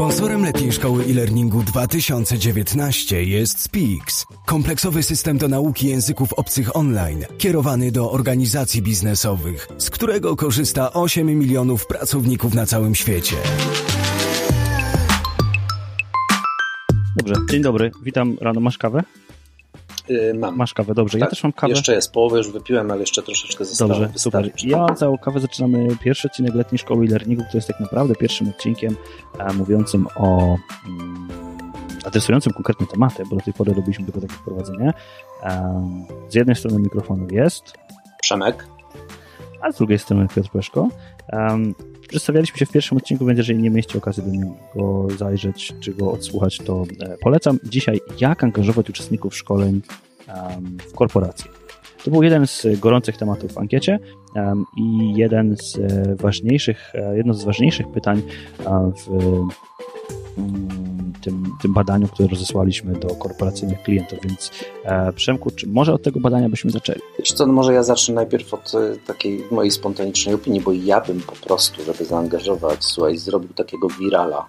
Sponsorem letniej szkoły e-learningu 2019 jest Speaks, kompleksowy system do nauki języków obcych online, kierowany do organizacji biznesowych, z którego korzysta 8 milionów pracowników na całym świecie. Dobrze, dzień dobry, witam rano. Masz kawę? Yy, mam. Masz kawę, dobrze. Tak, ja też mam kawę. Jeszcze jest, połowę już wypiłem, ale jeszcze troszeczkę zostało. Dobrze, super. Ja całą kawę zaczynamy pierwszy odcinek letniej szkoły e-learningu, który jest tak naprawdę pierwszym odcinkiem e, mówiącym o mm, adresującym konkretne tematy, bo do tej pory robiliśmy tylko takie wprowadzenie. E, z jednej strony mikrofonu jest, Przemek, a z drugiej strony Piotr Peszko. Um, przedstawialiśmy się w pierwszym odcinku, więc jeżeli nie mieliście okazji do niego zajrzeć czy go odsłuchać, to polecam. Dzisiaj jak angażować uczestników szkoleń um, w korporacji. To był jeden z gorących tematów w ankiecie i jeden z e, ważniejszych, e, jedno z ważniejszych pytań e, w mm, tym, tym badaniu, które rozesłaliśmy do korporacyjnych klientów, więc Przemku, czy może od tego badania byśmy zaczęli? wiesz co, no może ja zacznę najpierw od takiej mojej spontanicznej opinii, bo ja bym po prostu, żeby zaangażować, słuchaj, zrobił takiego wirala,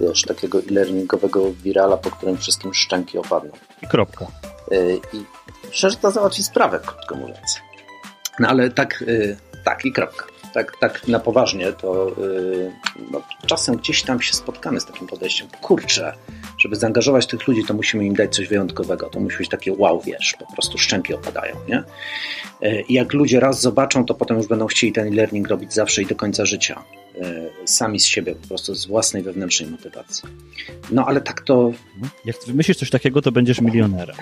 wiesz, takiego e-learningowego wirala, po którym wszystkim szczęki opadną. I kropka. Yy, I że to załatwi sprawę, krótko mówiąc. No ale tak, yy, tak i kropka. Tak, tak na poważnie to yy, no, czasem gdzieś tam się spotkamy z takim podejściem. Kurczę, żeby zaangażować tych ludzi, to musimy im dać coś wyjątkowego. To musi być takie wow, wiesz, po prostu szczęki opadają, nie? Yy, I jak ludzie raz zobaczą, to potem już będą chcieli ten e-learning robić zawsze i do końca życia. Yy, Sami z siebie, po prostu z własnej wewnętrznej motywacji. No ale tak to Jak wymyślisz coś takiego, to będziesz milionerem.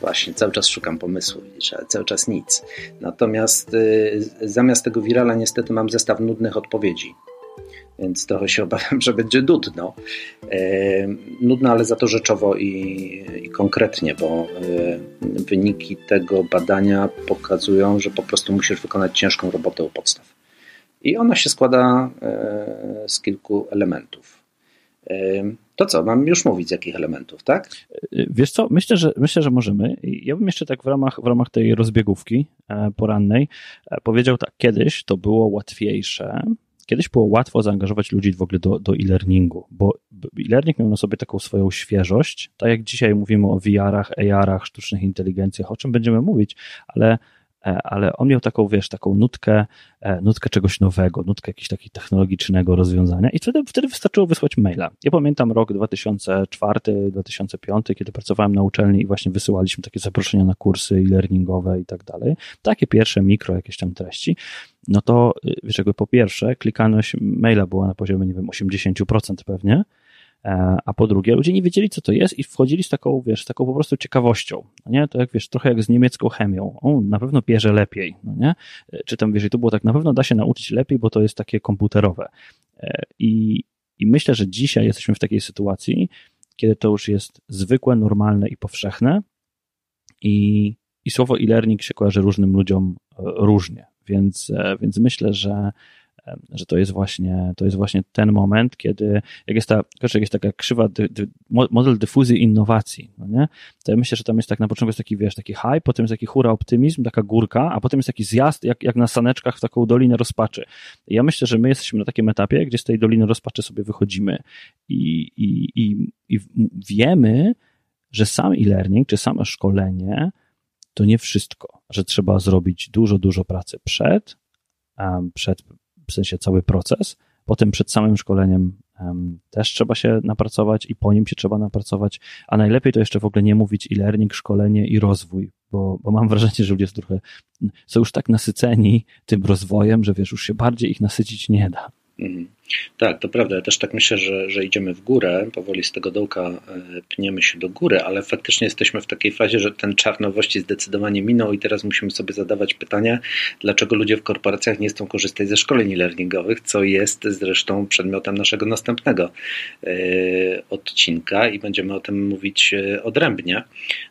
Właśnie, cały czas szukam pomysłu, widzisz, ale cały czas nic. Natomiast y, zamiast tego wirala niestety mam zestaw nudnych odpowiedzi. Więc trochę się obawiam, że będzie nudno. Y, nudno, ale za to rzeczowo i, i konkretnie, bo y, wyniki tego badania pokazują, że po prostu musisz wykonać ciężką robotę u podstaw. I ona się składa y, z kilku elementów. To co, mam już mówić z jakich elementów, tak? Wiesz co, myślę, że myślę, że możemy. Ja bym jeszcze tak w ramach, w ramach tej rozbiegówki e, porannej e, powiedział tak, kiedyś to było łatwiejsze. Kiedyś było łatwo zaangażować ludzi w ogóle do, do e-learningu, bo e-learning miał na sobie taką swoją świeżość. Tak jak dzisiaj mówimy o VR-ach, AR-ach, sztucznych inteligencjach, o czym będziemy mówić, ale e, ale on miał taką, wiesz, taką nutkę, e, nutkę czegoś nowego, nutkę jakiegoś takiego technologicznego rozwiązania i wtedy, wtedy wystarczyło wysłać maila. Ja pamiętam rok 2004-2005, kiedy pracowałem na uczelni i właśnie wysyłaliśmy takie zaproszenia na kursy e-learningowe i tak dalej. Takie pierwsze mikro jakieś tam treści. No to, y, wiesz, jakby po pierwsze, klikalność maila była na poziomie, nie wiem, 80% pewnie, E, a po drugie, ludzie nie wiedzieli, co to jest i wchodzili z taką, wiesz, z taką po prostu ciekawością, no nie? To jak, wiesz, trochę jak z niemiecką chemią. O, na pewno bierze lepiej, no nie? E, Czy tam, wiesz, i to było tak, na pewno da się nauczyć lepiej, bo to jest takie komputerowe. E, I, i myślę, że dzisiaj jesteśmy w takiej sytuacji, kiedy to już jest zwykłe, normalne i powszechne i, i słowo e-learning się kojarzy różnym ludziom różnie, więc, e, więc myślę, że że to jest właśnie, to jest właśnie ten moment, kiedy jak jest ta, jak jest taka krzywa, dy, dy, model dyfuzji innowacji, no nie? to ja myślę, że tam jest tak na początku jest taki, wiesz, taki hype, potem jest taki hura optymizm, taka górka, a potem jest taki zjazd, jak, jak na saneczkach w taką dolinę rozpaczy. I ja myślę, że my jesteśmy na takim etapie, gdzie z tej doliny rozpaczy sobie wychodzimy i, i, i, i wiemy, że sam e-learning, czy same szkolenie to nie wszystko, że trzeba zrobić dużo, dużo pracy przed, przed w sensie cały proces. Potem przed samym szkoleniem też trzeba się napracować i po nim się trzeba napracować, a najlepiej to jeszcze w ogóle nie mówić e-learning, szkolenie i rozwój, bo, bo mam wrażenie, że ludzie są trochę, są już tak nasyceni tym rozwojem, że wiesz, już się bardziej ich nasycić nie da. Mhm. Tak, to prawda. Ja też tak myślę, że, że idziemy w górę, powoli z tego dołka e, pniemy się do góry, ale faktycznie jesteśmy w takiej fazie, że ten czar nowości zdecydowanie minął i teraz musimy sobie zadawać pytanie, dlaczego ludzie w korporacjach nie chcą korzystać ze szkoleń learningowych, co jest zresztą przedmiotem naszego następnego e, odcinka i będziemy o tym mówić e, odrębnie.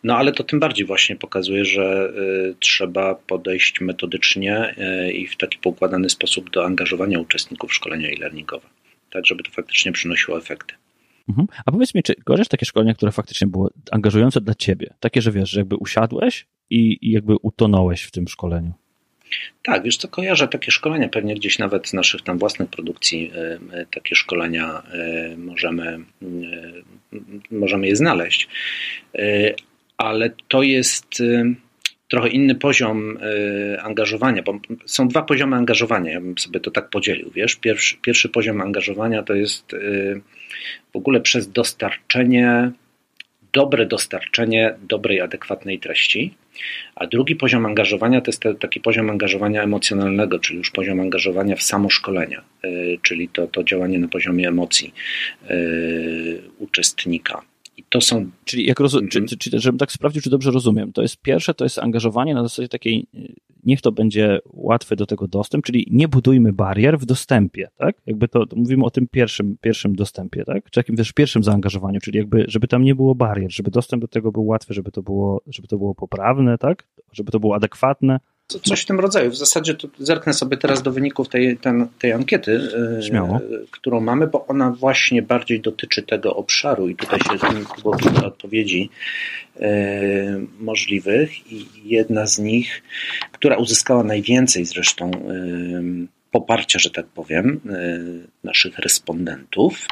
No ale to tym bardziej właśnie pokazuje, że trzeba podejść metodycznie i w taki poukładany sposób do angażowania uczestników szkolenia tak żeby to faktycznie przynosiło efekty. Mhm. A powiedz mi, czy kojarzysz takie szkolenie, które faktycznie było angażujące dla ciebie? Takie, że wiesz, że jakby usiadłeś i, i jakby utonąłeś w tym szkoleniu? Tak, wiesz co, kojarzę takie szkolenia, pewnie gdzieś nawet z naszych tam własnych produkcji takie szkolenia możemy, możemy je znaleźć, ale to jest trochę inny poziom angażowania, bo są dwa poziomy angażowania, ja bym sobie to tak podzielił, wiesz, pierwszy, pierwszy poziom angażowania to jest w ogóle przez dostarczenie dobre dostarczenie dobrej, adekwatnej treści. A drugi poziom angażowania to jest taki poziom angażowania emocjonalnego, czyli już poziom angażowania w samo szkolenia, y, czyli to, to działanie na poziomie emocji uczestnika. I to są. Czyli, jak rozum, czy, czy, czy, żebym tak sprawdził, czy dobrze rozumiem, to jest pierwsze, to jest angażowanie na zasadzie takiej, niech to będzie łatwy do tego dostęp, czyli nie budujmy barier w dostępie, tak? Jakby to, to mówimy o tym pierwszym, pierwszym dostępie, tak? Czy takim też pierwszym zaangażowaniu, czyli jakby, żeby tam nie było barier, żeby dostęp do tego był łatwy, żeby to było, żeby to było poprawne, tak? Żeby to było adekwatne. Coś w tym rodzaju. W zasadzie to zerknę sobie teraz do wyników tej, ten, tej ankiety, e, Śmiało. którą mamy, bo ona właśnie bardziej dotyczy tego obszaru i tutaj się było kilka odpowiedzi e, możliwych i jedna z nich, która uzyskała najwięcej zresztą e, poparcia, że tak powiem, y, naszych respondentów,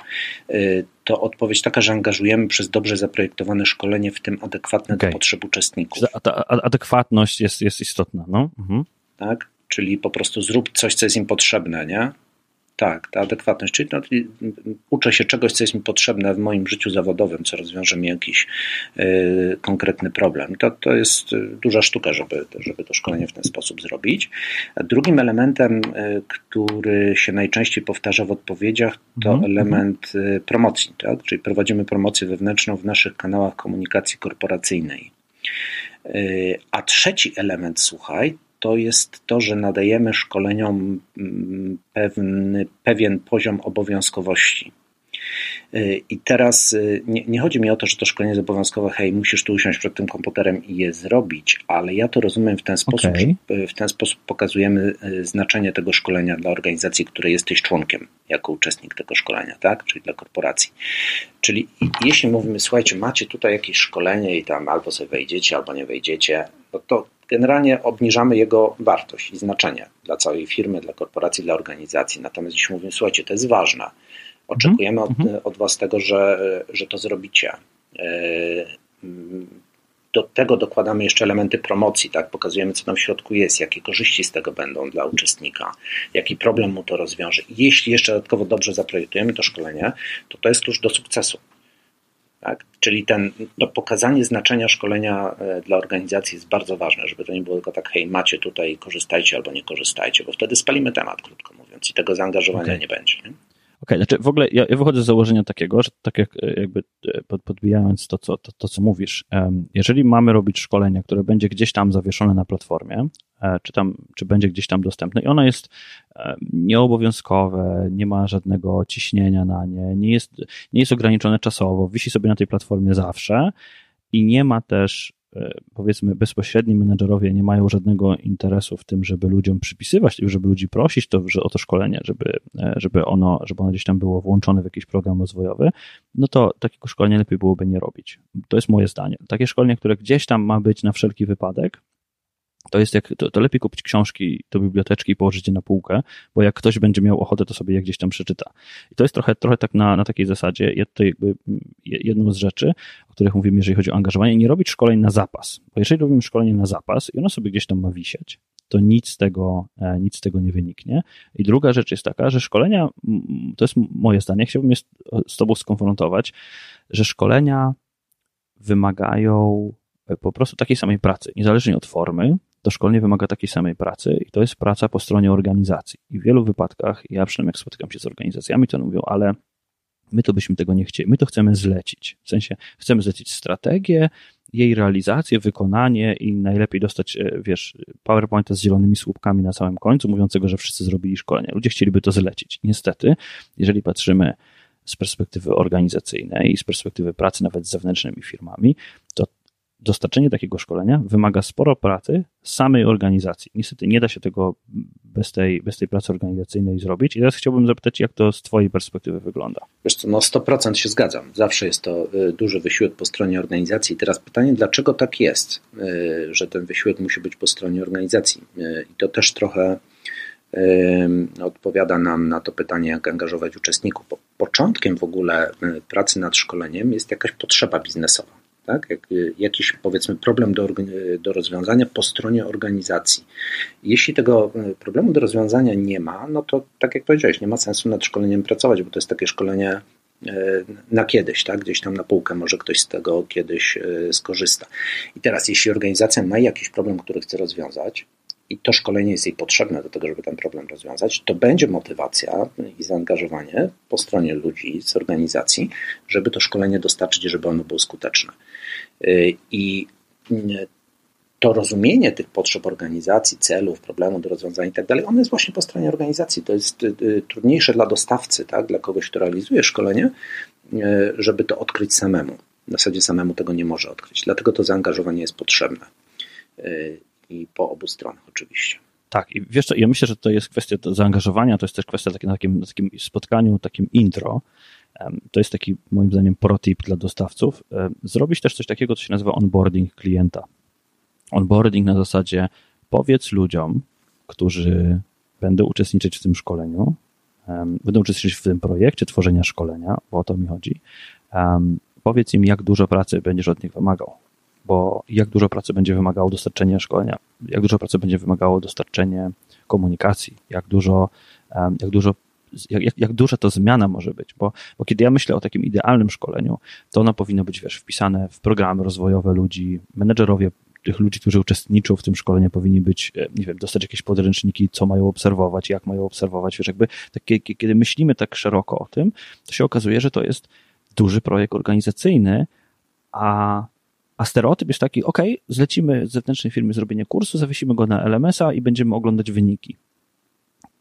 y, to odpowiedź taka, że angażujemy przez dobrze zaprojektowane szkolenie, w tym adekwatne okay. do potrzeb uczestników. Adekwatność jest, jest istotna, no. Mhm. Tak, czyli po prostu zrób coś, co jest im potrzebne, nie? Tak, ta adekwatność, czyli no, uczę się czegoś, co jest mi potrzebne w moim życiu zawodowym, co rozwiąże mi jakiś y, konkretny problem. To, to jest duża sztuka, żeby, żeby to szkolenie w ten sposób zrobić. A drugim elementem, y, który się najczęściej powtarza w odpowiedziach, to mm -hmm. element y, promocji, tak? czyli prowadzimy promocję wewnętrzną w naszych kanałach komunikacji korporacyjnej. A trzeci element, słuchaj, to jest to, że nadajemy szkoleniom mm, pewny, pewien poziom obowiązkowości. Y, I teraz y, nie, nie, chodzi mi o to, że to szkolenie jest obowiązkowe, hej, musisz tu usiąść przed tym komputerem i je zrobić, ale ja to rozumiem w ten sposób, okay. że w ten sposób pokazujemy y, znaczenie tego szkolenia dla organizacji, której jesteś członkiem, jako uczestnik tego szkolenia, tak? Czyli dla korporacji. Czyli jeśli mówimy, słuchajcie, macie tutaj jakieś szkolenie i tam albo sobie wejdziecie, albo nie wejdziecie, no to generalnie obniżamy jego wartość i znaczenie dla całej firmy, dla korporacji, dla organizacji. Natomiast jeśli mówimy, słuchajcie, to jest ważne, oczekujemy od, mhm. od Was tego, że, że to zrobicie. E, do tego dokładamy jeszcze elementy promocji, tak? Pokazujemy, co tam w środku jest, jakie korzyści z tego będą dla uczestnika, jaki problem mu to rozwiąże. Jeśli jeszcze dodatkowo dobrze zaprojektujemy to szkolenie, to to jest klucz do sukcesu. Tak? Czyli ten, to pokazanie znaczenia szkolenia e, dla organizacji jest bardzo ważne, żeby to nie było tylko tak, hej, macie tutaj, korzystajcie albo nie korzystajcie, bo wtedy spalimy temat, krótko mówiąc, i tego zaangażowania okay. nie będzie. Nie? Okay, znaczy w ogóle ja, ja, wychodzę z założenia takiego, że tak jak e, jakby e, podbijając to co, to, to, co mówisz, jeżeli mamy robić szkolenia, które będzie gdzieś tam zawieszone na platformie, e, czy, tam, czy będzie gdzieś tam dostępne i ono jest nieobowiązkowe, nie ma żadnego ciśnienia na nie, nie jest, nie jest ograniczone czasowo, wisi sobie na tej platformie zawsze i nie ma też powiedzmy bezpośredni menedżerowie nie mają żadnego interesu w tym, żeby ludziom przypisywać, żeby ludzi prosić to, że o to szkolenie, żeby, e, żeby, ono, żeby ono gdzieś tam było włączone w jakiś program rozwojowy, no to takiego szkolenia lepiej byłoby nie robić. To jest moje zdanie. Takie szkolenie, które gdzieś tam ma być na wszelki wypadek, to jest jak, to, to, lepiej kupić książki do biblioteczki i położyć je na półkę, bo jak ktoś będzie miał ochotę, to sobie je gdzieś tam przeczyta. I to jest trochę, trochę tak na, na takiej zasadzie, to jakby jedną z rzeczy, o których mówimy, jeżeli chodzi o angażowanie, nie robić szkoleń na zapas, bo jeżeli robimy szkolenie na zapas i ono sobie gdzieś tam ma wisieć, to nic z tego, e, nic z tego nie wyniknie. I druga rzecz jest taka, że szkolenia, to jest moje zdanie, chciałbym je z Tobą skonfrontować, że szkolenia wymagają e, po prostu takiej samej pracy, niezależnie od formy, to szkolenie wymaga takiej samej pracy i to jest praca po stronie organizacji. I w wielu wypadkach, ja przynajmniej jak spotykam się z organizacjami, to mówią, ale my to byśmy tego nie chcieli, my to chcemy zlecić. W sensie chcemy zlecić strategię, jej realizację, wykonanie i najlepiej dostać, e, wiesz, PowerPointa z zielonymi słupkami na samym końcu, mówiącego, że wszyscy zrobili szkolenie. Ludzie chcieliby to zlecić. Niestety, jeżeli patrzymy z perspektywy organizacyjnej i z perspektywy pracy nawet z zewnętrznymi firmami, to dostarczenie takiego szkolenia wymaga sporo pracy samej organizacji. Niestety nie da się tego bez tej, bez tej pracy organizacyjnej zrobić. I teraz chciałbym zapytać, jak to z Twojej perspektywy wygląda? Wiesz co, no 100% się zgadzam. Zawsze jest to y, duży wysiłek po stronie organizacji. Teraz pytanie, dlaczego tak jest, y, że ten wysiłek musi być po stronie organizacji? Y, I to też trochę odpowiada nam na to pytanie, jak angażować uczestników. Początkiem w ogóle pracy nad szkoleniem jest jakaś potrzeba biznesowa tak? Jak, jakiś powiedzmy problem do, do rozwiązania po stronie organizacji. Jeśli tego e, problemu do rozwiązania nie ma, no to tak jak powiedziałeś, nie ma sensu nad szkoleniem pracować, bo to jest takie szkolenie na kiedyś, tak? gdzieś tam na półkę może ktoś z tego kiedyś skorzysta. I teraz, jeśli organizacja ma jakiś problem, który chce rozwiązać, i to szkolenie jest jej potrzebne do tego, żeby ten problem rozwiązać, to będzie motywacja i zaangażowanie po stronie ludzi z organizacji, żeby to szkolenie dostarczyć, żeby ono było skuteczne. Y, I y, to rozumienie tych potrzeb organizacji, celów, problemów do rozwiązania i tak dalej, ono jest właśnie po stronie organizacji. To jest y, trudniejsze dla dostawcy, tak, dla kogoś, kto realizuje szkolenie, żeby to odkryć samemu. W zasadzie samemu tego nie może odkryć. Dlatego to zaangażowanie jest potrzebne. I po obu stronach oczywiście. Tak, i wiesz co, ja myślę, że to jest kwestia zaangażowania, to jest też kwestia takim, takim, takim spotkaniu, takim intro, to jest taki, moim zdaniem, protip dla dostawców. Zrobić też coś takiego, co się nazywa onboarding klienta. Onboarding na zasadzie powiedz ludziom, którzy będą uczestniczyć w tym szkoleniu, będą uczestniczyć w tym projekcie tworzenia szkolenia, bo o to mi chodzi. Powiedz im, jak dużo pracy będziesz od nich wymagał, bo jak dużo pracy będzie wymagało dostarczenie szkolenia, jak dużo pracy będzie wymagało dostarczenie komunikacji, jak dużo, jak dużo jak, jak, jak duża to zmiana może być, bo, bo kiedy ja myślę o takim idealnym szkoleniu, to ono powinno być, wiesz, wpisane w programy rozwojowe ludzi, menedżerowie tych ludzi, którzy uczestniczą w tym szkoleniu, powinni być, e, nie wiem, dostać jakieś podręczniki, co mają obserwować, jak mają obserwować. Wiesz, jakby takie, kiedy myślimy tak szeroko o tym, to się okazuje, że to jest duży projekt organizacyjny, a, a stereotyp jest taki, ok, zlecimy zewnętrznej firmie zrobienie kursu, zawiesimy go na LMS-a i będziemy oglądać wyniki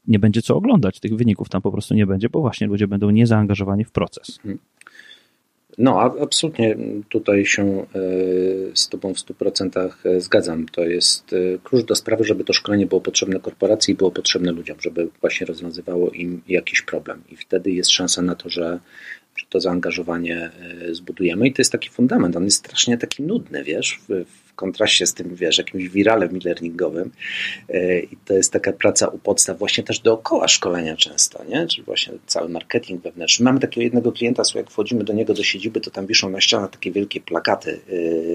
nie będzie co oglądać. Tych wyników tam po prostu nie będzie, bo właśnie ludzie będą niezaangażowani w proces. Mhm. No, absolutnie tutaj się e, z Tobą w 100% e, zgadzam. To jest e, klucz do sprawy, żeby to szkolenie było potrzebne korporacji i było potrzebne ludziom, żeby właśnie rozwiązywało im jakiś problem. I wtedy jest szansa na to, że, że to zaangażowanie zbudujemy. I to jest taki fundament. On jest strasznie taki nudny, wiesz, w, w kontraście z tym, wiesz, jakimś wiralem e-learningowym. E, I to jest taka praca u podstaw właśnie też dookoła szkolenia często, nie? Czyli właśnie cały marketing wewnętrzny. Mamy takiego jednego klienta, słuchaj, jak wchodzimy do niego do siedziby, to tam wiszą na ścianach takie wielkie plakaty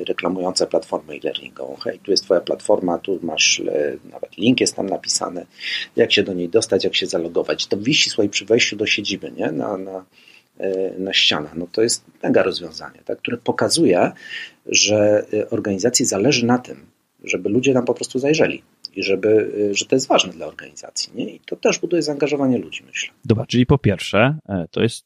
e, reklamujące platformę e-learningową. Hej, tu jest twoja platforma, tu masz, e, nawet link jest tam napisany, jak się do niej dostać, jak się zalogować. To wisi, słuchaj, przy wejściu do siedziby, nie? Na, na, na ścianach. No to jest mega rozwiązanie, tak? które pokazuje, że y, organizacji zależy na tym, żeby ludzie nam po prostu zajrzeli i żeby, y, że to jest ważne dla organizacji. Nie? I to też buduje zaangażowanie ludzi, myślę. Dobra, czyli po pierwsze, e, to jest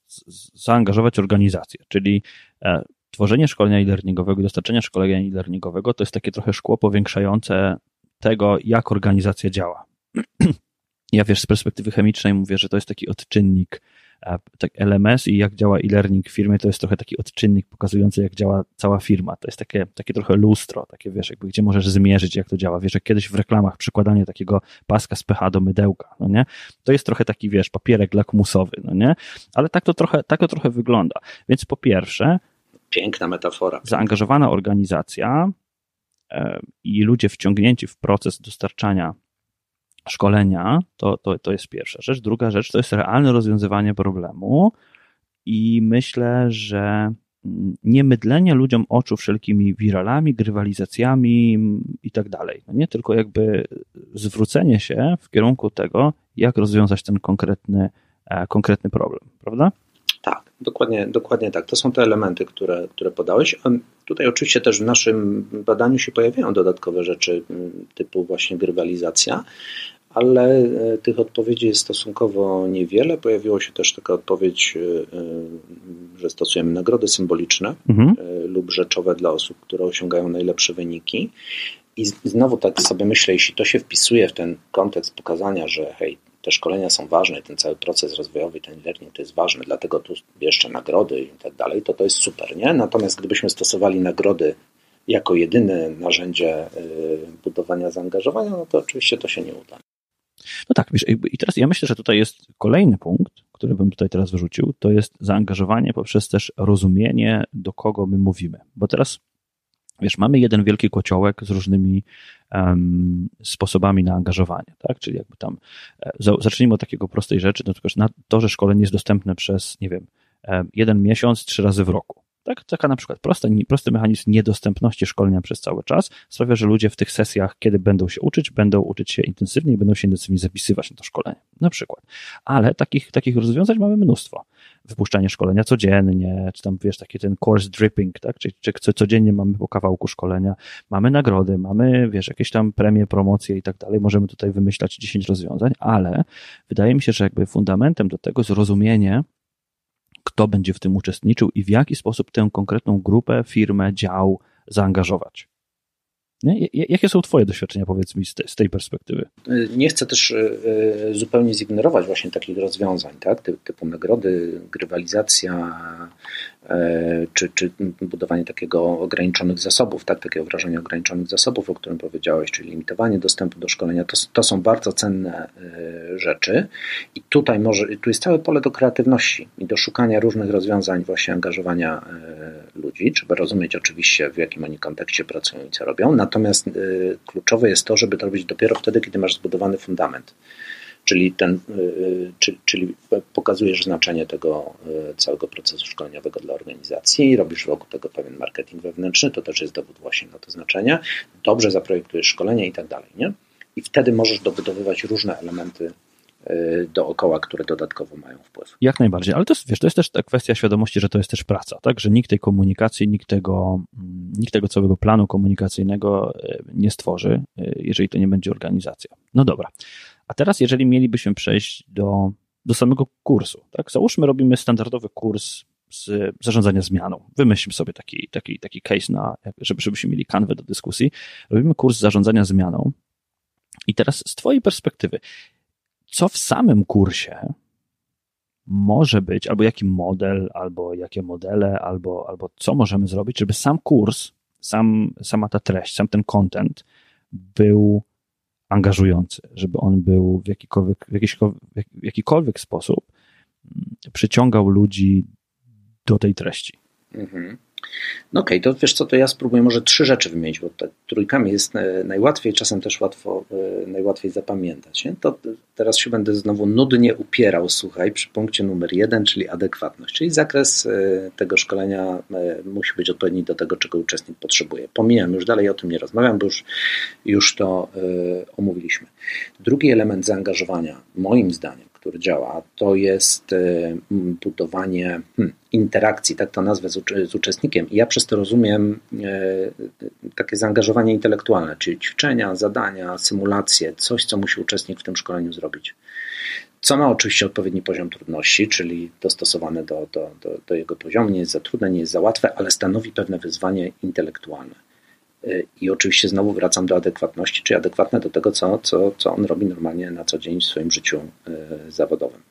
zaangażować organizację, czyli e, tworzenie szkolenia e-learningowego, dostarczenie szkolenia e-learningowego to jest takie trochę szkło powiększające tego, jak organizacja działa. Ja wiesz, z perspektywy chemicznej mówię, że to jest taki odczynnik tak LMS i jak działa e-learning w firmie, to jest trochę taki odczynnik pokazujący, jak działa cała firma. To jest takie, takie trochę lustro, takie wiesz, jakby gdzie możesz zmierzyć, jak to działa. Wiesz, jak kiedyś w reklamach przykładanie takiego paska z pH do mydełka, no nie? To jest trochę taki, wiesz, papierek lakmusowy, no nie? Ale tak to trochę, tak to trochę wygląda. Więc po pierwsze... Piękna metafora. Zaangażowana organizacja e, i ludzie wciągnięci w proces dostarczania szkolenia, to, to, to jest pierwsza rzecz. Druga rzecz to jest realne rozwiązywanie problemu i myślę, że nie mydlenie ludziom oczu wszelkimi wiralami, grywalizacjami i tak dalej. No nie tylko jakby zwrócenie się w kierunku tego, jak rozwiązać ten konkretny, e, konkretny problem, prawda? Tak, dokładnie, dokładnie tak. To są te elementy, które, które podałeś. Tutaj oczywiście też w naszym badaniu się pojawiają dodatkowe rzeczy typu właśnie grywalizacja, ale e, tych odpowiedzi jest stosunkowo niewiele. Pojawiła się też taka odpowiedź, e, e, że stosujemy nagrody symboliczne mhm. lub rzeczowe dla osób, które osiągają najlepsze wyniki. I znowu tak sobie myślę, jeśli to się wpisuje w ten kontekst pokazania, że hej, te szkolenia są ważne, ten cały proces rozwojowy, ten learning to jest ważny, dlatego tu jeszcze nagrody i tak dalej, to to jest super, nie? Natomiast gdybyśmy stosowali nagrody jako jedyne narzędzie budowania zaangażowania, no to oczywiście to się nie uda. No tak, wiesz, i teraz ja myślę, że tutaj jest kolejny punkt, który bym tutaj teraz wyrzucił, to jest zaangażowanie poprzez też rozumienie, do kogo my mówimy. Bo teraz Wiesz, mamy jeden wielki kociołek z różnymi um, sposobami na angażowanie, tak? Czyli jakby tam, e, zacznijmy od takiego prostej rzeczy, na przykład na to, że szkolenie jest dostępne przez, nie wiem, jeden miesiąc, trzy razy w roku. Tak, taka na przykład prosta, prosty mechanizm niedostępności szkolenia przez cały czas sprawia, że ludzie w tych sesjach, kiedy będą się uczyć, będą uczyć się intensywnie i będą się intensywnie zapisywać na to szkolenie. Na przykład. Ale takich, takich rozwiązań mamy mnóstwo. Wypuszczanie szkolenia codziennie, czy tam wiesz, taki ten course dripping, tak? Czy, czy codziennie mamy po kawałku szkolenia, mamy nagrody, mamy, wiesz, jakieś tam premie, promocje i tak dalej. Możemy tutaj wymyślać 10 rozwiązań, ale wydaje mi się, że jakby fundamentem do tego jest rozumienie, kto będzie w tym uczestniczył i w jaki sposób tę konkretną grupę, firmę, dział zaangażować. Nie? Jakie są Twoje doświadczenia, powiedz mi, z, te, z tej perspektywy? Nie chcę też e, e, zupełnie zignorować właśnie takich rozwiązań, tak? typu nagrody, grywalizacja, czy, czy budowanie takiego ograniczonych zasobów, tak? takiego wrażenia ograniczonych zasobów, o którym powiedziałeś, czyli limitowanie dostępu do szkolenia. To, to są bardzo cenne rzeczy i tutaj może, tu jest całe pole do kreatywności i do szukania różnych rozwiązań właśnie angażowania ludzi. Trzeba rozumieć oczywiście, w jakim oni kontekście pracują i co robią. Natomiast kluczowe jest to, żeby to robić dopiero wtedy, kiedy masz zbudowany fundament. Czyli, ten, y, czy, czyli pokazujesz znaczenie tego y, całego procesu szkoleniowego dla organizacji robisz wokół tego pewien marketing wewnętrzny, to też jest dowód właśnie na to znaczenie. Dobrze zaprojektujesz szkolenie i tak dalej. Nie? I wtedy możesz dobudowywać różne elementy Y, dookoła, które dodatkowo mają wpływ. Jak najbardziej, ale to jest, wiesz, to jest też ta kwestia świadomości, że to jest też praca, tak, że nikt tej komunikacji, nikt tego, mm, nikt tego całego planu komunikacyjnego y, nie stworzy, y, jeżeli to nie będzie organizacja. No dobra, a teraz jeżeli mielibyśmy przejść do, do samego kursu, tak, załóżmy robimy standardowy kurs z zarządzania zmianą. Wymyślmy sobie taki, taki, taki case, na, żeby, żebyśmy mieli kanwę do dyskusji. Robimy kurs zarządzania zmianą i teraz z Twojej perspektywy, co w samym kursie może być, albo jaki model, albo jakie modele, albo, albo co możemy zrobić, żeby sam kurs, sam, sama ta treść, sam ten content był angażujący, żeby on był w jakikolwiek, w jakikolwiek, w jakikolwiek sposób przyciągał ludzi do tej treści. Mhm. No okej, okay, to wiesz co, to ja spróbuję może trzy rzeczy wymienić, bo trójkami jest e, najłatwiej, czasem też łatwo, e, najłatwiej zapamiętać. Nie? To teraz się będę znowu nudnie upierał, słuchaj, przy punkcie numer jeden, czyli adekwatność, czyli zakres e, tego szkolenia musi być odpowiedni do tego, czego uczestnik potrzebuje. Pomijam, już dalej o tym nie rozmawiam, bo już, już to omówiliśmy. Drugi element zaangażowania, moim zdaniem, który działa, to jest e, budowanie hmm, interakcji, tak to nazwę, z, z uczestnikiem. I ja przez to rozumiem e, takie zaangażowanie intelektualne, czyli ćwiczenia, zadania, symulacje, coś, co musi uczestnik w tym szkoleniu zrobić co ma oczywiście odpowiedni poziom trudności, czyli dostosowane do, do, do, do, jego poziomu, nie jest za trudne, nie jest za łatwe, ale stanowi pewne wyzwanie intelektualne. I oczywiście znowu wracam do adekwatności, czyli adekwatne do tego, co, co, co on robi normalnie na co dzień w swoim życiu e, zawodowym.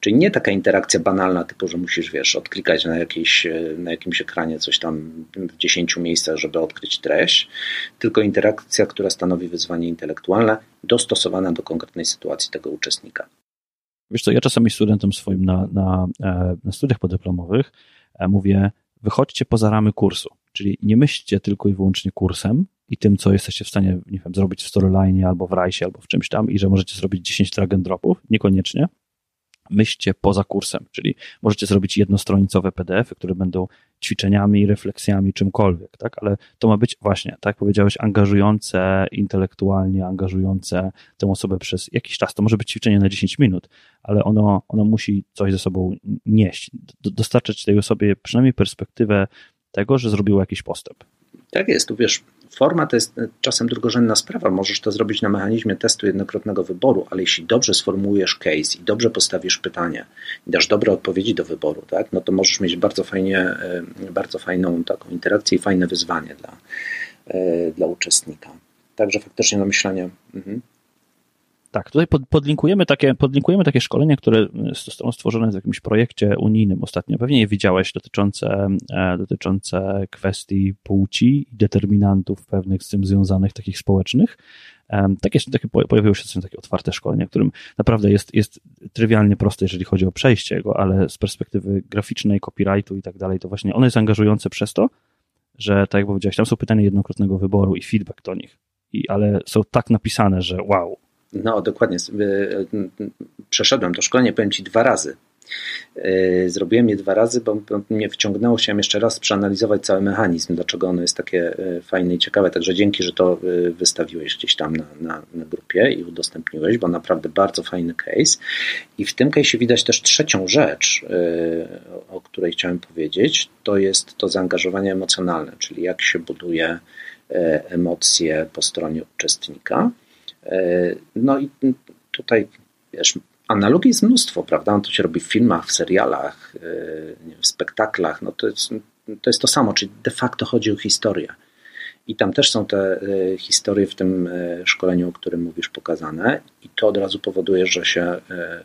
Czyli nie taka interakcja banalna, typu, że musisz, wiesz, odklikać na, jakiejś, e, na jakimś ekranie coś tam w dziesięciu miejscach, żeby odkryć treść, tylko interakcja, która stanowi wyzwanie intelektualne, dostosowana do konkretnej sytuacji tego uczestnika. Wiesz co, ja czasami studentom swoim na, na, e, na studiach podyplomowych mówię, wychodźcie poza ramy kursu. Czyli nie myślcie tylko i wyłącznie kursem i tym, co jesteście w stanie, nie wiem, zrobić w Storyline albo w Rice albo w czymś tam i że możecie zrobić 10 drag and dropów. Niekoniecznie. Myślcie poza kursem, czyli możecie zrobić jednostronicowe PDF-y, które będą ćwiczeniami, refleksjami, czymkolwiek, tak? Ale to ma być właśnie, tak jak powiedziałeś, angażujące intelektualnie, angażujące tę osobę przez jakiś czas. To może być ćwiczenie na 10 minut, ale ono, ono musi coś ze sobą nieść, dostarczać tej osobie przynajmniej perspektywę tego, że zrobiło jakiś postęp. Tak jest, tu wiesz, forma to jest czasem drugorzędna sprawa. Możesz to zrobić na mechanizmie testu jednokrotnego wyboru, ale jeśli dobrze sformułujesz case i dobrze postawisz pytanie i dasz dobre odpowiedzi do wyboru, tak, no to możesz mieć bardzo fajnie, e, bardzo fajną taką interakcję i fajne wyzwanie dla, e, dla uczestnika. Także faktycznie na myślenie. Mhm. Tak, tutaj pod, podlinkujemy, takie, podlinkujemy takie szkolenia, które zostało stworzone w jakimś projekcie unijnym ostatnio. Pewnie je widziałeś, dotyczące, e, dotyczące kwestii płci i determinantów pewnych z tym związanych, takich społecznych. Takie, takie pojawiły się takie otwarte szkolenia, którym naprawdę jest, jest trywialnie proste, jeżeli chodzi o przejście go, ale z perspektywy graficznej, copyrightu i tak dalej, to właśnie one jest angażujące przez to, że tak jak powiedziałeś, tam są pytania jednokrotnego wyboru i feedback do nich, I, ale są tak napisane, że wow. No, dokładnie. Przeszedłem to szkolenie, powiem Ci, dwa razy E, zrobiłem je dwa razy, bo mnie wciągnęło, chciałem jeszcze raz przeanalizować cały mechanizm, dlaczego ono jest takie e, fajne i ciekawe. Także dzięki, że to e, wystawiłeś gdzieś tam na, na, na grupie i udostępniłeś, bo naprawdę bardzo fajny case. I w tym case widać też trzecią rzecz, o której chciałem powiedzieć, to jest to zaangażowanie emocjonalne, czyli jak się buduje emocje po stronie uczestnika. No i tutaj wiesz, analogii jest mnóstwo, prawda? To się robi w filmach, w serialach, e, w spektaklach. No to, jest, to jest to samo, czyli de facto chodzi o historię. I tam też są te e, historie w tym e, szkoleniu, o którym mówisz, pokazane, i to od razu powoduje, że się,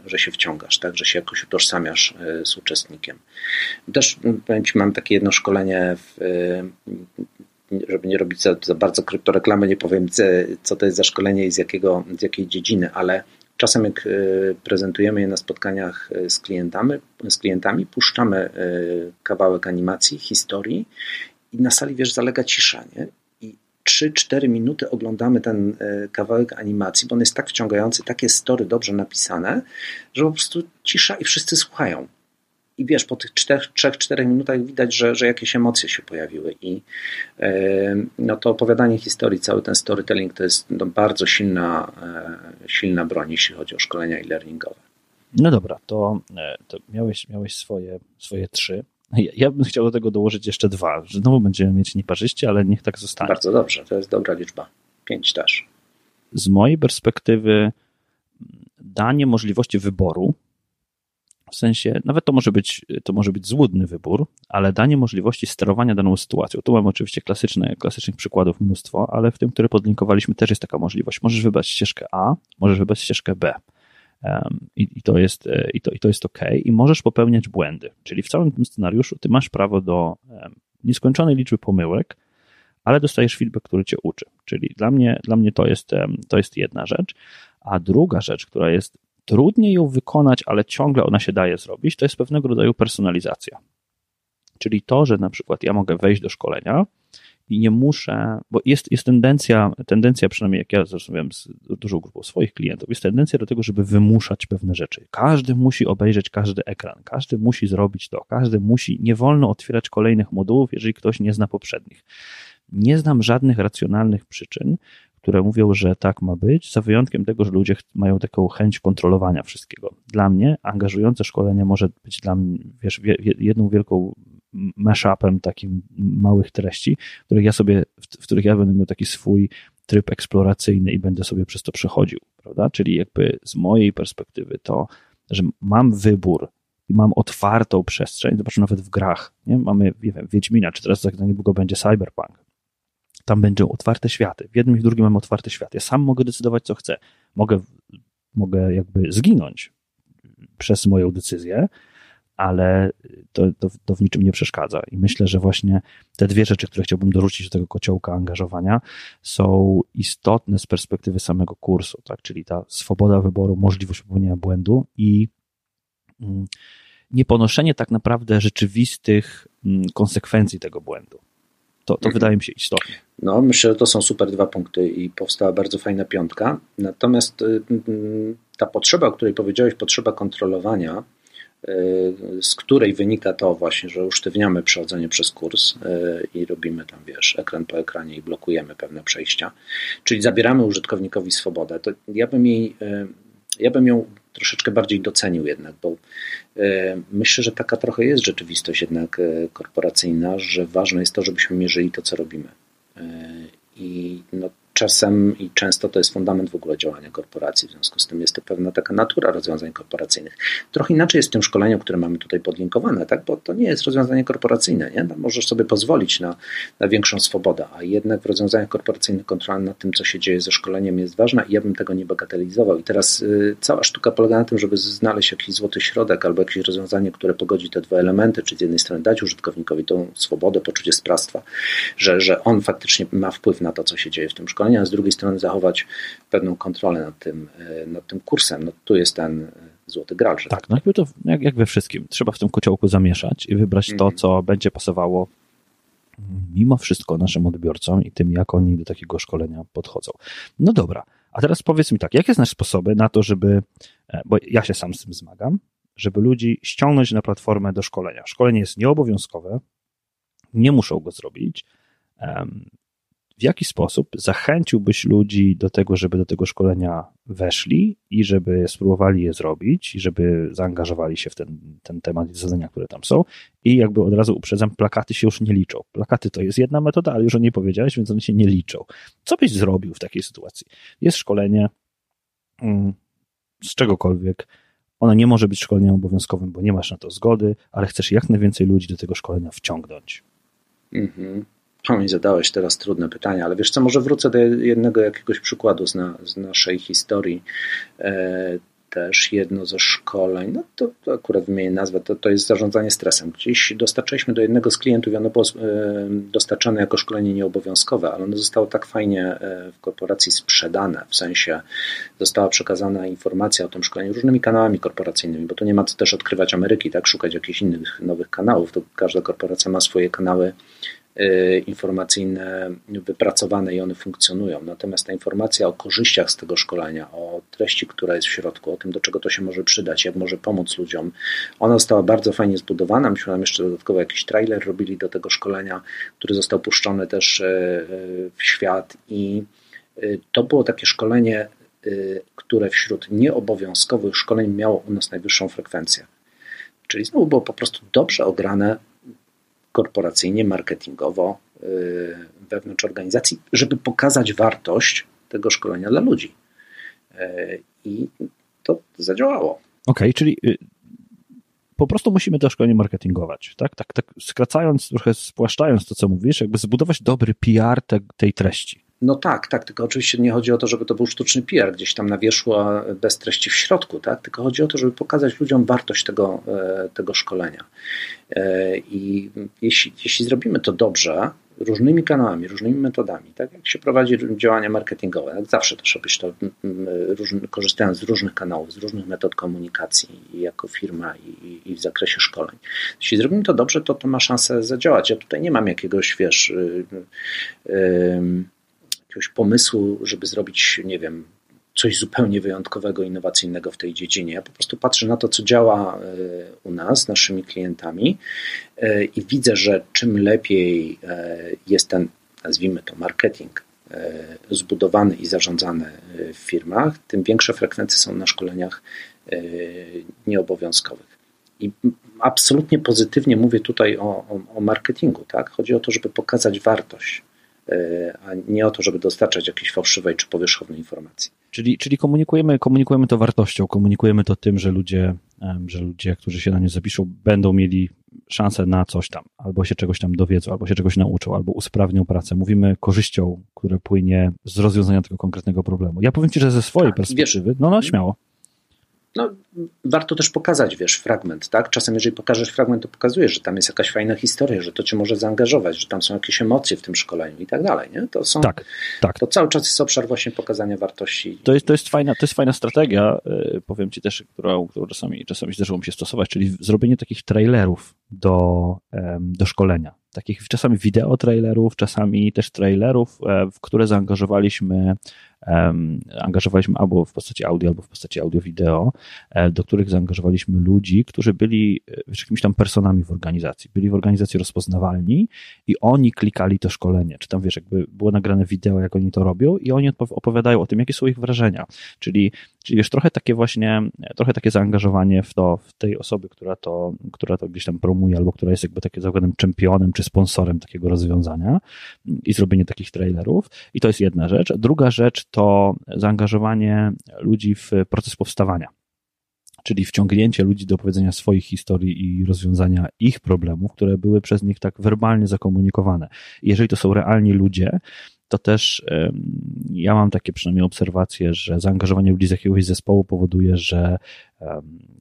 że się wciągasz, tak? że się jakoś utożsamiasz z uczestnikiem. Też powiem Ci, mam takie jedno szkolenie, w, żeby nie robić za, za bardzo kryptoreklamy, nie powiem, co to jest za szkolenie i z, jakiego, z jakiej dziedziny, ale Czasem jak e, prezentujemy je na spotkaniach e, z klientami, z klientami puszczamy e, kawałek animacji, historii i na sali, wiesz, zalega cisza, nie? I 3-4 minuty oglądamy ten kawałek animacji, bo on jest tak wciągający, takie story dobrze napisane, że po prostu cisza i wszyscy słuchają i wiesz, po tych 3-4 minutach widać, że, że jakieś emocje się pojawiły i no to opowiadanie historii, cały ten storytelling to jest no, bardzo silna, e, silna broń, jeśli chodzi o szkolenia e-learningowe. No dobra, to, e, to miałeś, miałeś swoje, swoje trzy. Ja, ja bym chciał do tego dołożyć jeszcze dwa, że znowu będziemy mieć nieparzyście, ale niech tak zostanie. Bardzo dobrze, to jest dobra liczba. Pięć też. Z mojej perspektywy danie możliwości wyboru w sensie, nawet to może być, to może być złudny wybór, ale danie możliwości sterowania daną sytuacją. Tu mam oczywiście klasyczne, klasycznych przykładów mnóstwo, ale w tym, który podlinkowaliśmy, też jest taka możliwość. Możesz wybrać ścieżkę A, możesz wybrać ścieżkę B. I, i, to jest, e, i, to, I to jest OK, i możesz popełniać błędy. Czyli w całym tym scenariuszu ty masz prawo do nieskończonej liczby pomyłek, ale dostajesz feedback, który cię uczy. Czyli dla mnie, dla mnie to, jest, to jest jedna rzecz. A druga rzecz, która jest trudniej ją wykonać, ale ciągle ona się daje zrobić, to jest pewnego rodzaju personalizacja. Czyli to, że na przykład ja mogę wejść do szkolenia i nie muszę, bo jest, jest tendencja, tendencja przynajmniej jak ja zrozumiałem z dużą grupą swoich klientów, jest tendencja do tego, żeby wymuszać pewne rzeczy. Każdy musi obejrzeć każdy ekran, każdy musi zrobić to, każdy musi, nie wolno otwierać kolejnych modułów, jeżeli ktoś nie zna poprzednich. Nie znam żadnych racjonalnych przyczyn, które mówią, że tak ma być, za wyjątkiem tego, że ludzie mają taką chęć kontrolowania wszystkiego. Dla mnie angażujące szkolenie może być dla mnie, wiesz, jedną wielką mashupem takim małych treści, w których ja sobie, w których ja będę miał taki swój tryb eksploracyjny i będę sobie przez to przechodził, prawda? Czyli jakby z mojej perspektywy to, że mam wybór i mam otwartą przestrzeń, zobacz nawet w grach, nie? Mamy, nie wiem, Wiedźmina, czy teraz za niedługo będzie Cyberpunk, tam będą otwarte światy. W jednym i w drugim mam otwarte światy. Ja sam mogę decydować, co chcę. Mogę, mogę jakby zginąć przez moją decyzję, ale to, to, to, w niczym nie przeszkadza. I myślę, że właśnie te dwie rzeczy, które chciałbym dorzucić do tego kociołka angażowania, są istotne z perspektywy samego kursu, tak? czyli ta swoboda wyboru, możliwość popełnienia błędu i mm, nieponoszenie tak naprawdę rzeczywistych mm, konsekwencji tego błędu. To, to mhm. wydaje mi się istotne. No, myślę, że to są super dwa punkty i powstała bardzo fajna piątka. Natomiast y, y, ta potrzeba, o której powiedziałeś, potrzeba kontrolowania, y, z której wynika to właśnie, że usztywniamy przechodzenie przez kurs i robimy tam, wiesz, ekran po ekranie i blokujemy pewne przejścia, czyli zabieramy użytkownikowi swobodę, to ja bym jej, ja bym ją troszeczkę bardziej docenił jednak, bo e, myślę, że taka trochę jest rzeczywistość jednak e, korporacyjna, że ważne jest to, żebyśmy mierzyli to, co robimy. E, I no, czasem i często to jest fundament w ogóle działania korporacji, w związku z tym jest to pewna taka natura rozwiązań korporacyjnych. Trochę inaczej jest w tym szkoleniu, które mamy tutaj podlinkowane, tak? bo to nie jest rozwiązanie korporacyjne, nie? No, możesz sobie pozwolić na, na większą swobodę, a jednak w rozwiązaniach korporacyjnych kontrola nad tym, co się dzieje ze szkoleniem jest ważna i ja bym tego nie bagatelizował. I teraz y, cała sztuka polega na tym, żeby znaleźć jakiś złoty środek albo jakieś rozwiązanie, które pogodzi te dwa elementy, czyli z jednej strony dać użytkownikowi tą swobodę, poczucie sprawstwa, że, że on faktycznie ma wpływ na to, co się dzieje w tym szkoleniu, szkolenia, a z drugiej strony zachować pewną kontrolę nad tym, nad tym kursem. No, tu jest ten złoty gral. Tak, tak, no jakby to jak, jak we wszystkim. Trzeba w tym kociołku zamieszać i wybrać to, mhm. co będzie pasowało mimo wszystko naszym odbiorcom i tym, jak oni do takiego szkolenia podchodzą. No dobra, a teraz powiedz mi tak, jakie znasz sposoby na to, żeby, e, bo ja się sam z tym zmagam, żeby ludzi ściągnąć na platformę do szkolenia. Szkolenie jest nieobowiązkowe, nie muszą go zrobić w jaki sposób zachęciłbyś ludzi do tego, żeby do tego szkolenia weszli i żeby spróbowali je zrobić, i żeby zaangażowali się w ten, ten temat i zadania, które tam są. I jakby od razu uprzedzam, plakaty się już nie liczą. Plakaty to jest jedna metoda, ale już o niej powiedziałeś, więc one się nie liczą. Co byś zrobił w takiej sytuacji? Jest szkolenie mm, z czegokolwiek. Ono nie może być szkoleniem obowiązkowym, bo nie masz na to zgody, ale chcesz jak najwięcej ludzi do tego szkolenia wciągnąć. Mhm. O, mi zadałeś teraz trudne pytania, ale wiesz co, może wrócę do jednego jakiegoś przykładu z, na, z naszej historii. E, też jedno ze szkoleń, no to, to akurat wymienię nazwę, to, to jest zarządzanie stresem. Gdzieś dostarczyliśmy do jednego z klientów i ono było e, dostarczane jako szkolenie nieobowiązkowe, ale ono zostało tak fajnie e, w korporacji sprzedane, w sensie została przekazana informacja o tym szkoleniu różnymi kanałami korporacyjnymi, bo tu nie ma co też odkrywać Ameryki, tak, szukać jakichś innych nowych kanałów, to każda korporacja ma swoje kanały informacyjne wypracowane i one funkcjonują. Natomiast ta informacja o korzyściach z tego szkolenia, o treści, która jest w środku, o tym, do czego to się może przydać, jak może pomóc ludziom, ona została bardzo fajnie zbudowana. Myśmy nam jeszcze dodatkowo jakiś trailer robili do tego szkolenia, który został puszczony też y, y, w świat i to było takie szkolenie, które wśród nieobowiązkowych szkoleń miało u nas najwyższą frekwencję. Czyli znowu było po prostu dobrze ograne korporacyjnie, marketingowo y, wewnątrz organizacji, żeby pokazać wartość tego szkolenia dla ludzi. Y, I to zadziałało. Okej, okay, czyli y, po prostu musimy to szkolenie marketingować, tak? Tak, tak skracając, trochę spłaszczając to, co mówisz, jakby zbudować dobry PR te, tej treści. No tak, tak, tylko oczywiście nie chodzi o to, żeby to był sztuczny PR gdzieś tam na wierzchu, a bez treści w środku, tak? tylko chodzi o to, żeby pokazać ludziom wartość tego, e, tego szkolenia. E, I jeśli, jeśli zrobimy to dobrze, różnymi kanałami, różnymi metodami, tak jak się prowadzi działania marketingowe, jak zawsze też robisz to korzystając z różnych kanałów, z różnych metod komunikacji jako firma i, i, w zakresie szkoleń. Jeśli zrobimy to dobrze, to to ma szansę zadziałać. Ja tutaj nie mam jakiegoś, wiesz, yy, yy, jakiegoś pomysłu, żeby zrobić, nie wiem, coś zupełnie wyjątkowego, innowacyjnego w tej dziedzinie. Ja po prostu patrzę na to, co działa e, u nas, naszymi klientami e, i widzę, że czym lepiej e, jest ten, nazwijmy to, marketing zbudowany i zarządzany w firmach, tym większe frekwencje są na szkoleniach nieobowiązkowych. I absolutnie pozytywnie mówię tutaj o, o, o marketingu. Tak? Chodzi o to, żeby pokazać wartość a nie o to, żeby dostarczać jakiejś fałszywej czy powierzchownej informacji. Czyli, czyli komunikujemy, komunikujemy to wartością, komunikujemy to tym, że ludzie, że ludzie, którzy się na nie zapiszą, będą mieli szansę na coś tam, albo się czegoś tam dowiedzą, albo się czegoś nauczą, albo usprawnią pracę. Mówimy korzyścią, które płynie z rozwiązania tego konkretnego problemu. Ja powiem Ci, że ze swojej tak, perspektywy, wiesz, no, no śmiało no, warto też pokazać, wiesz, fragment, tak? Czasem, jeżeli pokażesz fragment, to pokazujesz, że tam jest jakaś fajna historia, że to cię może zaangażować, że tam są jakieś emocje w tym szkoleniu i tak dalej, nie? To są, tak, tak. To cały czas jest obszar właśnie pokazania wartości. To jest, to jest, fajna, to jest fajna strategia, y, powiem ci też, którą, którą czasami, czasami zdarzyło mi się stosować, czyli zrobienie takich trailerów do, do szkolenia. Takich czasami wideo trailerów, czasami też trailerów, e, w które zaangażowaliśmy angażowaliśmy albo w postaci audio, albo w postaci audio-wideo, e, do których zaangażowaliśmy ludzi, którzy byli e, jakimiś tam personami w organizacji. Byli w organizacji rozpoznawalni i oni klikali to szkolenie, czy tam wiesz, jakby było nagrane wideo, jak oni to robią i oni opowiadają o tym, jakie są ich wrażenia. Czyli, czyli wiesz, trochę takie właśnie, trochę takie zaangażowanie w to, w tej osoby, która to, która to gdzieś tam promuje, albo która jest jakby takim zakładem czempionem, czy sponsorem takiego rozwiązania i zrobienie takich trailerów. I to jest jedna rzecz. Druga rzecz to zaangażowanie ludzi w proces powstawania czyli wciągnięcie ludzi do opowiedzenia swoich historii i rozwiązania ich problemów, które były przez nich tak werbalnie zakomunikowane. Jeżeli to są realni ludzie, to też ja mam takie przynajmniej obserwacje, że zaangażowanie ludzi z jakiegoś zespołu powoduje, że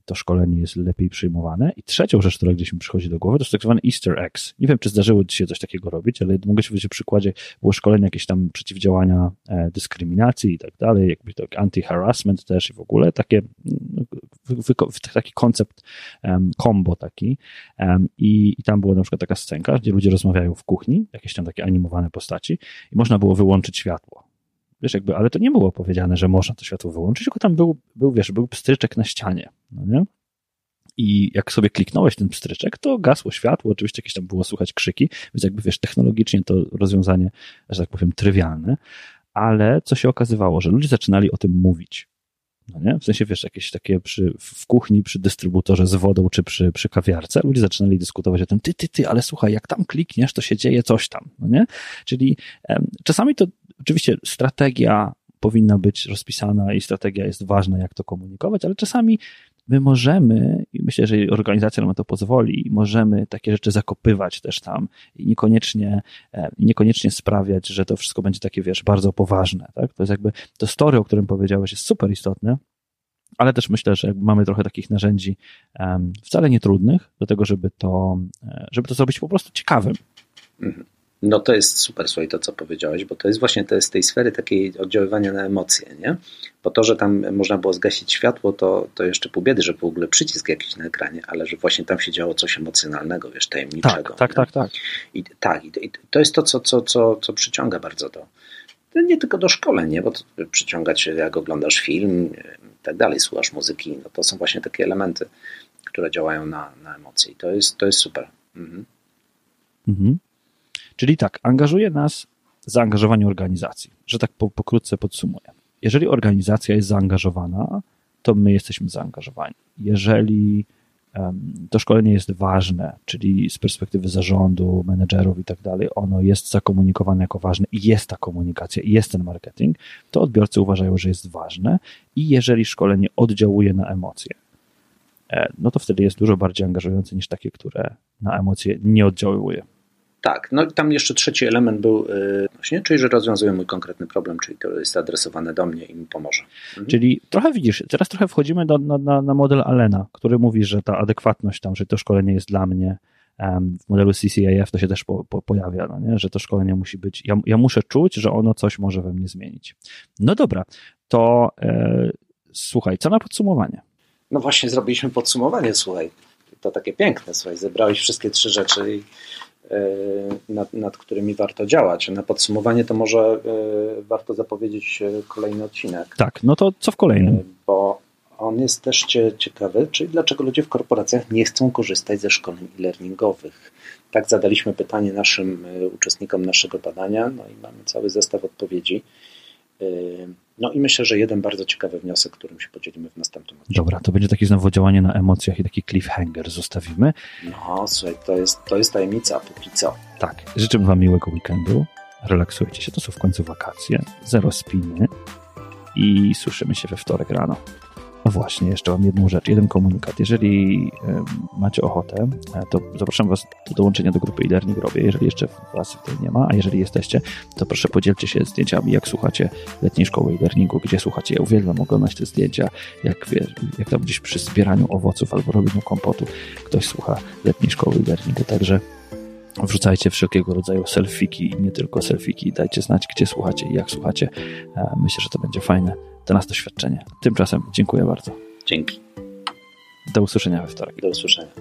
to szkolenie jest lepiej przyjmowane. I trzecią rzecz, która gdzieś mi przychodzi do głowy, to jest tak zwany Easter eggs. Nie wiem, czy zdarzyło Ci się coś takiego robić, ale mogę się powiedzieć o przykładzie, było szkolenie jakieś tam przeciwdziałania e, dyskryminacji i tak dalej, jakby to anti-harassment też i w ogóle takie, taki koncept combo taki I, i tam była na przykład taka scenka, gdzie ludzie rozmawiają w kuchni, jakieś tam takie animowane postaci i można było wyłączyć światło Wiesz, jakby, ale to nie było powiedziane, że można to światło wyłączyć, tylko tam był, był wiesz, był pstryczek na ścianie, no nie? I jak sobie kliknąłeś ten pstryczek, to gasło światło, oczywiście jakieś tam było słychać krzyki, więc jakby wiesz, technologicznie to rozwiązanie, że tak powiem, trywialne, ale co się okazywało, że ludzie zaczynali o tym mówić. No nie? W sensie, wiesz, jakieś takie przy, w kuchni, przy dystrybutorze z wodą, czy przy, przy kawiarce, ludzie zaczynali dyskutować o tym, ty, ty, ty, ale słuchaj, jak tam klikniesz, to się dzieje coś tam, no nie? Czyli em, czasami to Oczywiście strategia powinna być rozpisana i strategia jest ważna, jak to komunikować, ale czasami my możemy, i myślę, że organizacja nam to pozwoli, możemy takie rzeczy zakopywać też tam i niekoniecznie, e, niekoniecznie sprawiać, że to wszystko będzie takie, wiesz, bardzo poważne. Tak? To jest jakby, to story, o którym powiedziałeś, jest super istotne, ale też myślę, że mamy trochę takich narzędzi wcale nie trudnych do tego, żeby to, e, żeby to zrobić po prostu ciekawym. Mhm. No to jest super, słuchaj, to co powiedziałeś, bo to jest właśnie to jest z tej sfery takiej oddziaływania na emocje, nie? Bo to, że tam można było zgasić światło, to, to jeszcze pół biedy, że w ogóle przycisk jakiś na ekranie, ale że właśnie tam się działo coś emocjonalnego, wiesz, tajemniczego. Tak, tak, tak, tak. I, tak, i, to jest to, co, co, co, co przyciąga bardzo to. Nie tylko do szkoleń, nie? bo to przyciąga cię, jak oglądasz film i tak dalej, słuchasz muzyki, no to są właśnie takie elementy, które działają na, na emocje i to jest, to jest super. Mhm. Mhm. Czyli tak, angażuje nas zaangażowanie organizacji, że tak po, pokrótce podsumuję. Jeżeli organizacja jest zaangażowana, to my jesteśmy zaangażowani. Jeżeli to szkolenie jest ważne, czyli z perspektywy zarządu, menedżerów i tak dalej, ono jest zakomunikowane jako ważne i jest ta komunikacja i jest ten marketing, to odbiorcy uważają, że jest ważne i jeżeli szkolenie oddziałuje na emocje, e, no to wtedy jest dużo bardziej angażujące niż takie, które na emocje nie oddziałuje. Tak, no i tam jeszcze trzeci element był yy, właśnie, czyli że rozwiązuję mój konkretny problem, czyli to jest adresowane do mnie i mi pomoże. Mhm. Czyli trochę widzisz, teraz trochę wchodzimy do, na, na model Alena, który mówi, że ta adekwatność tam, że to szkolenie jest dla mnie, w modelu CCAF to się też po, po, pojawia, no nie? że to szkolenie musi być, ja, ja, muszę czuć, że ono coś może we mnie zmienić. No dobra, to e, słuchaj, co na podsumowanie? No właśnie zrobiliśmy podsumowanie, słuchaj. To takie piękne, słuchaj, zebrałeś wszystkie trzy rzeczy i nad, nad, którymi warto działać. Na podsumowanie to może e, warto zapowiedzieć e, kolejny odcinek. Tak, no to co w kolejnym? Bo on jest też ciekawy, czyli dlaczego ludzie w korporacjach nie chcą korzystać ze szkoleń e-learningowych. Tak zadaliśmy pytanie naszym uczestnikom naszego badania, no i mamy cały zestaw odpowiedzi. No i myślę, że jeden bardzo ciekawy wniosek, którym się podzielimy w następnym odcinku. Dobra, to będzie takie znowu działanie na emocjach i taki cliffhanger zostawimy. No, słuchaj, to jest, to jest tajemnica póki co. Tak, życzę Wam miłego weekendu. Relaksujcie się, to są w końcu wakacje, zero spiny i słyszymy się we wtorek rano. No właśnie, jeszcze mam jedną rzecz, jeden komunikat. Jeżeli macie ochotę, e, to zapraszam Was do dołączenia do grupy e-learning robię, jeżeli jeszcze Was w tej nie ma, a jeżeli jesteście, to proszę podzielcie się zdjęciami, jak słuchacie letniej szkoły e-learningu, gdzie słuchacie. Ja uwielbiam oglądać te zdjęcia, jak, jak tam gdzieś przy zbieraniu owoców albo robieniu kompotu ktoś słucha letniej szkoły e-learningu, także Wrzucajcie wszelkiego rodzaju selfiki i nie tylko selfiki. Dajcie znać, gdzie słuchacie i jak słuchacie. E, myślę, że to będzie fajne to nas doświadczenie. Tymczasem dziękuję bardzo. Dzięki. Do usłyszenia we wtorek. Do usłyszenia.